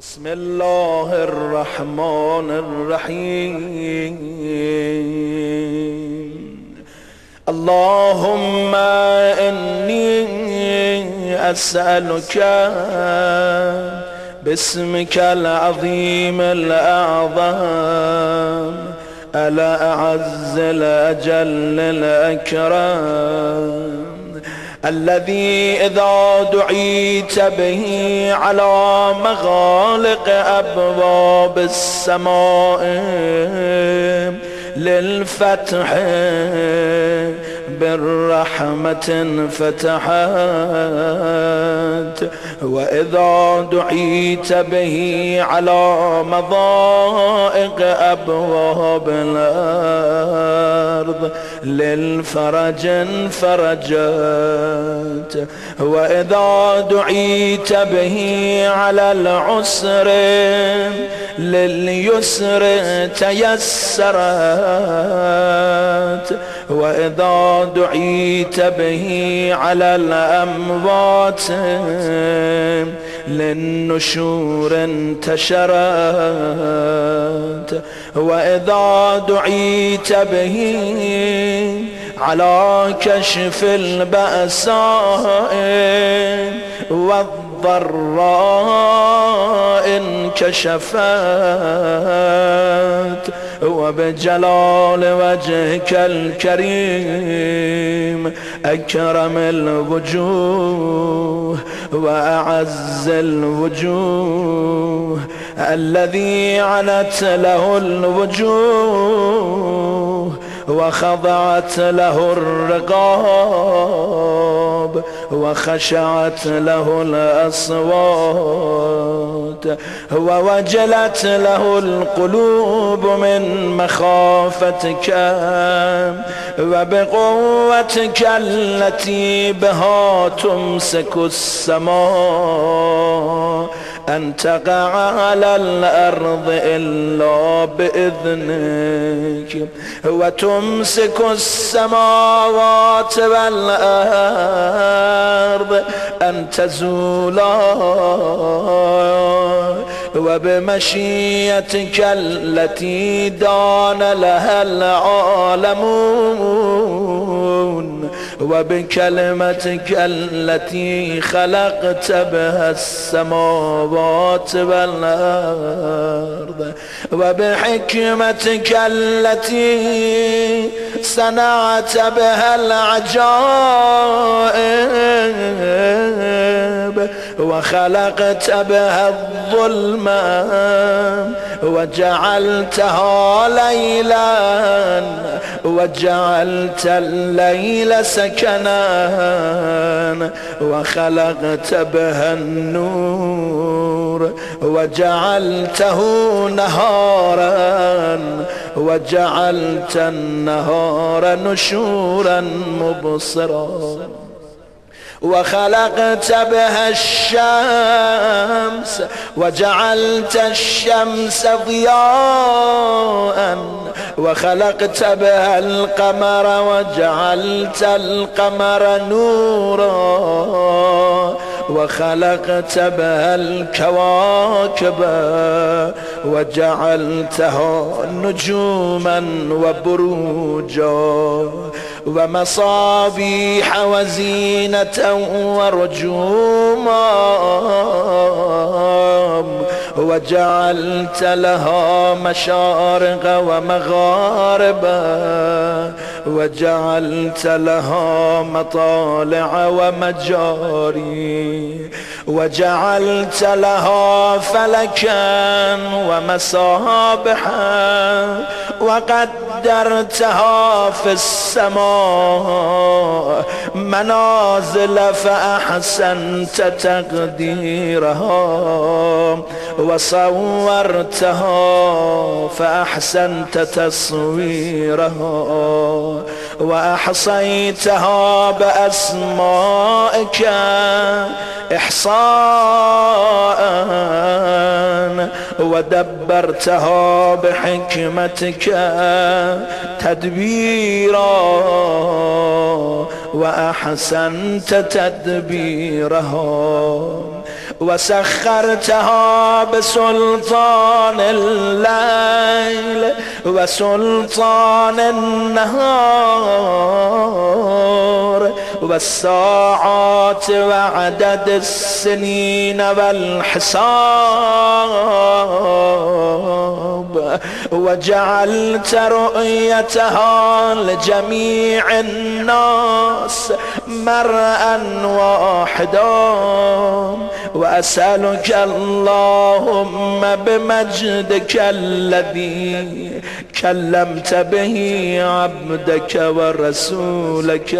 بسم الله الرحمن الرحيم. اللهم إني أسألك باسمك العظيم الأعظم. الأعز الأجل الأكرم. الذي إذا دعيت به على مغالق أبواب السماء للفتح بالرحمة فتحت وإذا دعيت به على مضائق أبواب الأرض للفرج فرجت وإذا دعيت به على العسر لليسر تيسرت. وإذا دعيت به على الأموات للنشور انتشرت. وإذا دعيت به على كشف البأساء والضراء انكشفت. وبجلال وجهك الكريم أكرم الوجوه وأعز الوجوه الذي عنت له الوجوه. وخضعت له الرقاب وخشعت له الأصوات ووجلت له القلوب من مخافتك وبقوتك التي بها تمسك السماء أن تقع على الأرض إلا بإذنك. وتمسك السماوات والأرض أن تزولا. وبمشيتك التي دان لها العالمون وبكلمتك التي خلقت بها السماوات والأرض وبحكمتك التي صنعت بها العجائب وخلقت بها الظلمة وجعلتها ليلا وجعلت الليل سكنا وخلقت بها النور وجعلته نهارا وجعلت النهار نشورا مبصرا وخلقت بها الشمس وجعلت الشمس ضياء وخلقت بها القمر وجعلت القمر نورا وخلقت بها الكواكب وجعلتها نجوما وبروجا ومصابيح وزينة ورجوما وجعلت لها مشارق ومغاربا وجعلت لها مطالع ومجاري وجعلت لها فلكا ومصابحا وقدرتها في السماء منازل فأحسنت تقديرها. وصورتها فأحسنت تصويرها. وأحصيتها بأسمائك إحصاء ودبرتها بحكمتك تدبيرا وأحسنت تدبيرها وسخرتها بسلطان الليل وسلطان النهار والساعات وعدد السنين والحساب. وجعلت رؤيتها لجميع الناس مرءا واحدا. وأسألك اللهم بمجدك الذي كلمت به عبدك ورسولك.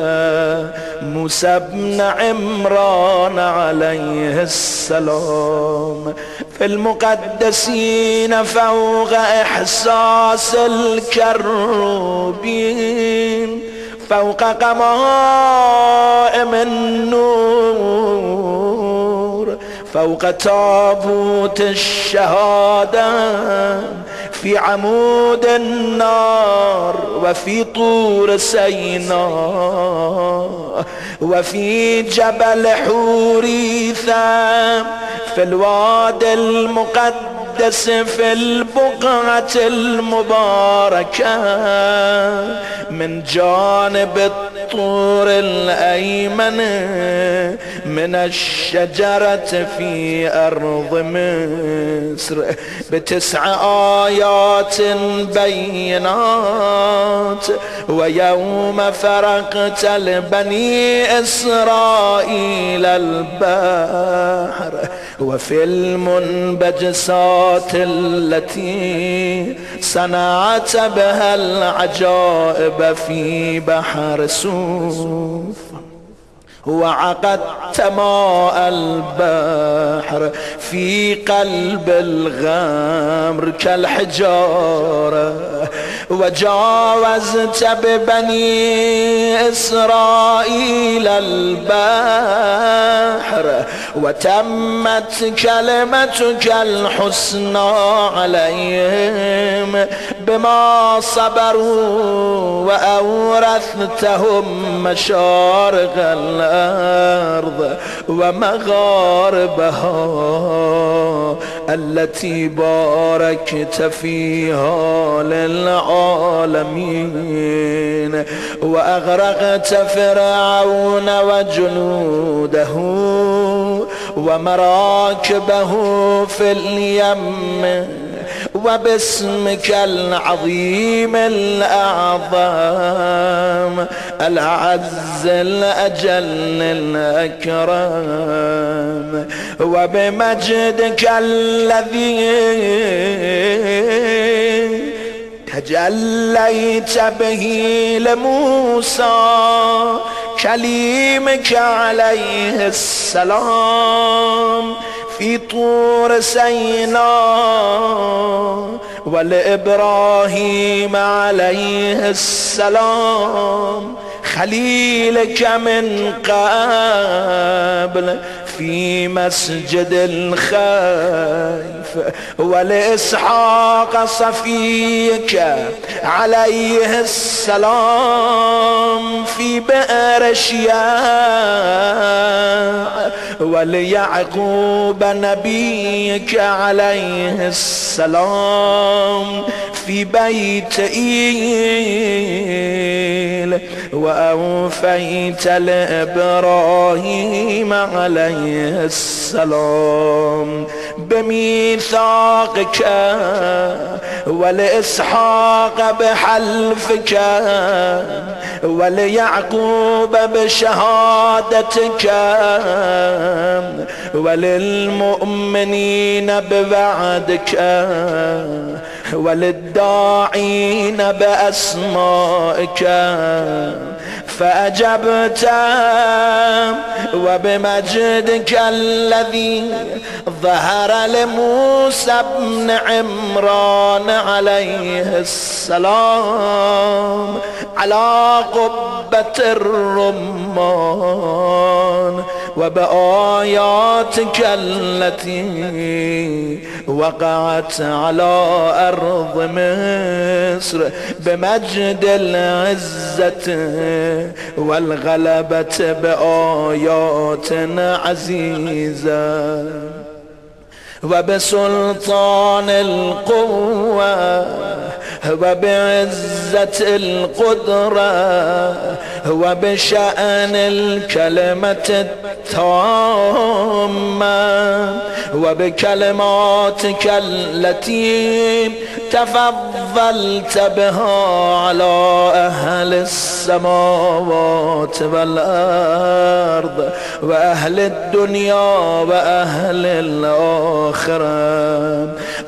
موسى بن عمران عليه السلام. في المقدسين فوق إحساس الكروبين. فوق قمائم النور. فوق تابوت الشهادة. في عمود النار وفي طور سيناء وفي جبل حوريثا في الوادي المقدس في البقعة المباركة من جانب الطور الأيمن من الشجرة في أرض مصر. بتسع آيات بينات ويوم فرقت لبني إسرائيل البحر. وفي المنبجسات التي صنعت بها العجائب في بحر سوف وعقدت ماء البحر في قلب الغمر كالحجارة وجاوزت ببني إسرائيل البحر وتمت كلمتك الحسنى عليهم. بما صبروا وأورثتهم مشارق الأرض ومغاربها التي باركت فيها للعالمين. وأغرقت فرعون وجنوده ومراكبه في اليم. وباسمك العظيم الأعظم الأعز الأجل الأكرم. وبمجدك الذي تجليت به لموسى كليمك عليه السلام. في طور سيناء ولإبراهيم عليه السلام خليلك من قبل في مسجد الخيف ولإسحاق صفيك عليه السلام في بئر شياع وليعقوب نبيك عليه السلام في بيت إيل وأوفيت لإبراهيم عليه السلام بميثاقك ولإسحاق بحلفك وليعقوب بشهادتك وللمؤمنين بوعدك وللداعين بأسمائك فأجبت وبمجدك الذي ظهر لموسى بن عمران عليه السلام على قبة الرمان. وبآياتك التي وقعت على أرض مصر بمجد العزة والغلبة بآيات عزيزة وبسلطان القوة وبعزة القدرة وبشأن الكلمة التامة وبكلماتك التي تفضلت بها على أهل السماوات والأرض وأهل الدنيا وأهل الآخرة.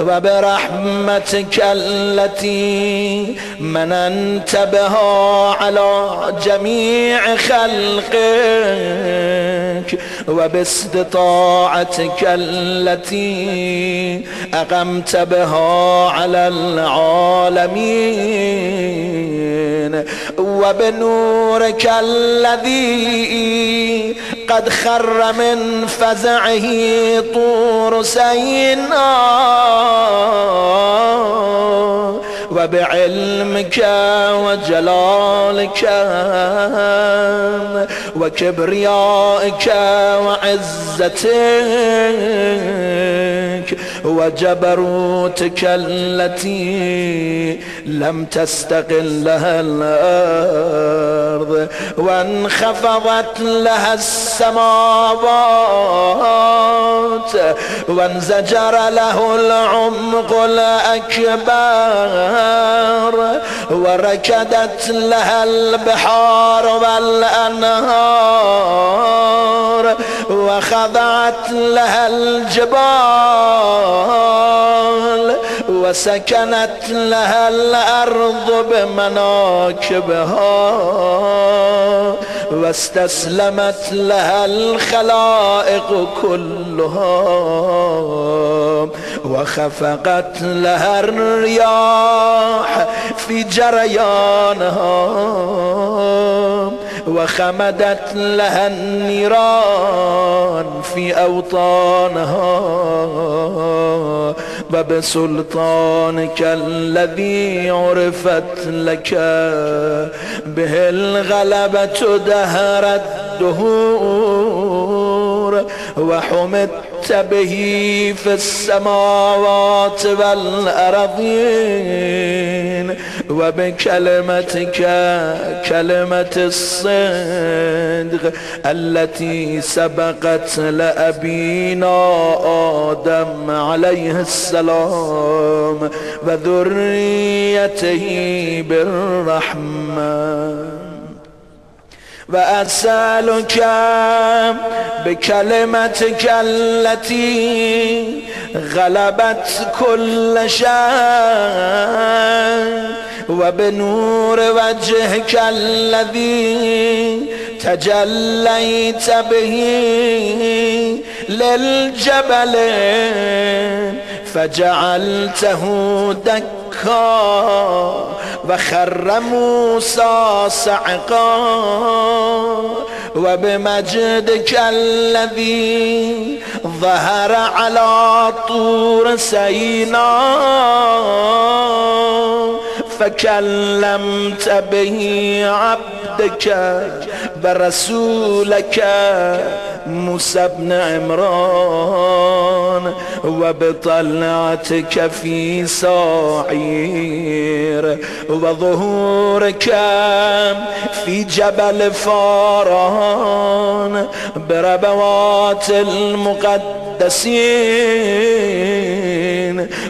وبرحمتك التي مننت بها على جميع خلقك. وباستطاعتك التي أقمت بها على العالمين. وبنورك الذي قد خر من فزعه طور سيناء. وبعلمك وجلالك وكبريائك وعزتك وجبروتك التي لم تستقل لها الأرض وانخفضت لها السماوات وانزجر له العمق الأكبر وركدت لها البحار والأنهار وخضعت لها الجبال وسكنت لها الأرض بمناكبها واستسلمت لها الخلائق كلها وخفقت لها الرياح في جريانها. وخمدت لها النيران في أوطانها. وبسلطانك الذي عرفت لك به الغلبة دهر الدهور وحمدت به في السماوات والأرضين و به کلمت کلمت الصدق التي سبقت لأبينا آدم عليه السلام و ذريته بالرحمه و اسألك بكلمتك التي غلبت كل شيء وبنور وجهك الذي تجليت به للجبل فجعلته دكا وخر موسى صعقا وبمجدك الذي ظهر على طور سيناء فكلمت به عبدك برسولك موسى بن عمران وبطلعتك في صاعير وظهورك في جبل فاران بربوات المقدسين.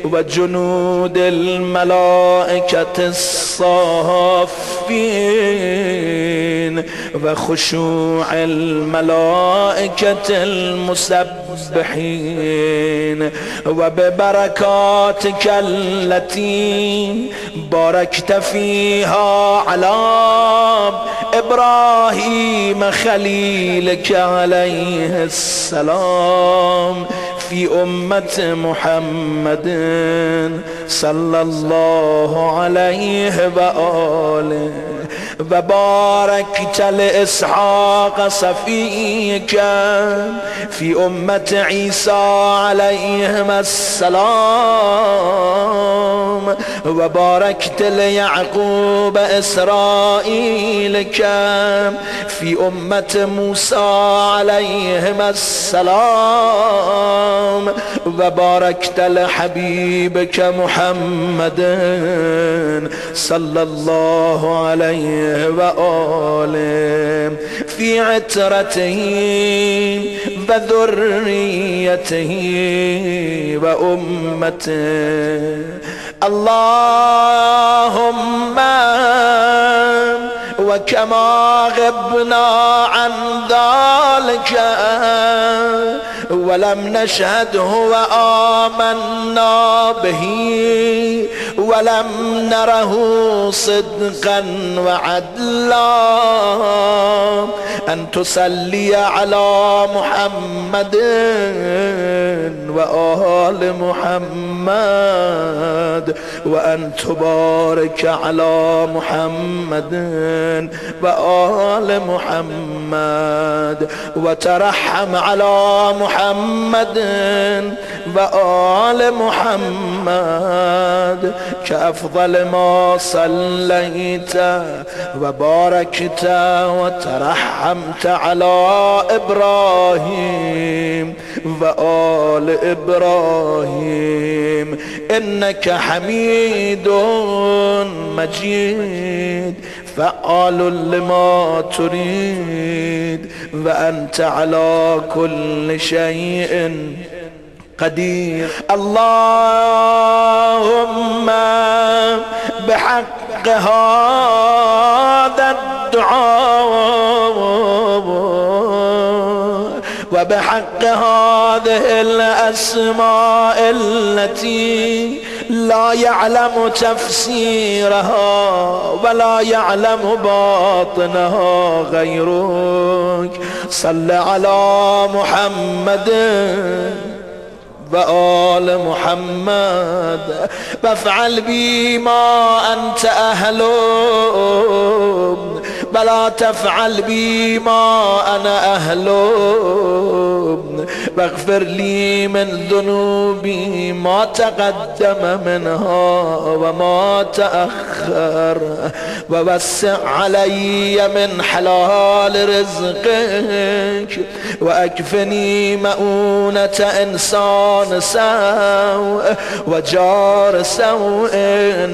وجنود الملائكة الصافين. وخشوع الملائكة المسبحين. وببركاتك التي باركت فيها على إبراهيم خليلك عليه السلام في أمة محمد صلى الله عليه وآله وباركت لإسحاق صفيك في أمة عيسى عليهم السلام. وباركت ليعقوب إسرائيلك في أمة موسى عليهم السلام. وباركت لحبيبك محمد صلى الله عليه وآله في عترته وذريته وأمته اللهم وكما غبنا عن ذلك ولم نشهده وآمنا به ولم نره صدقا وعدلا. أن تصلي على محمد وآل محمد وأن تبارك على محمد وآل محمد وترحم على محمد وآل محمد كأفضل ما صليت وباركت وترحمت على إبراهيم وآل إبراهيم إنك حميد مجيد فعال لما تريد وأنت على كل شيء قدير. اللهم بحق هذا الدعاء وبحق هذه الأسماء التي لا يعلم تفسيرها ولا يعلم باطنها غيرك. صل على محمد وآل محمد. فافعل بي ما أنت أهل بلا تفعل بي ما أنا أهل. واغفر لي من ذنوبي ما تقدم منها وما تأخر. ووسع علي من حلال رزقك. وأكفني مؤونة إنسان سوء وجار سوء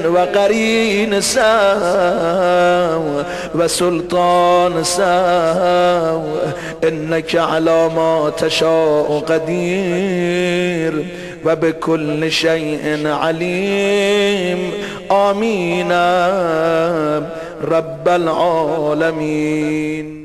وقرين سوء. وسلطان سوء إنك على ما تشاء قدير وبكل شيء عليم. آمين رب العالمين.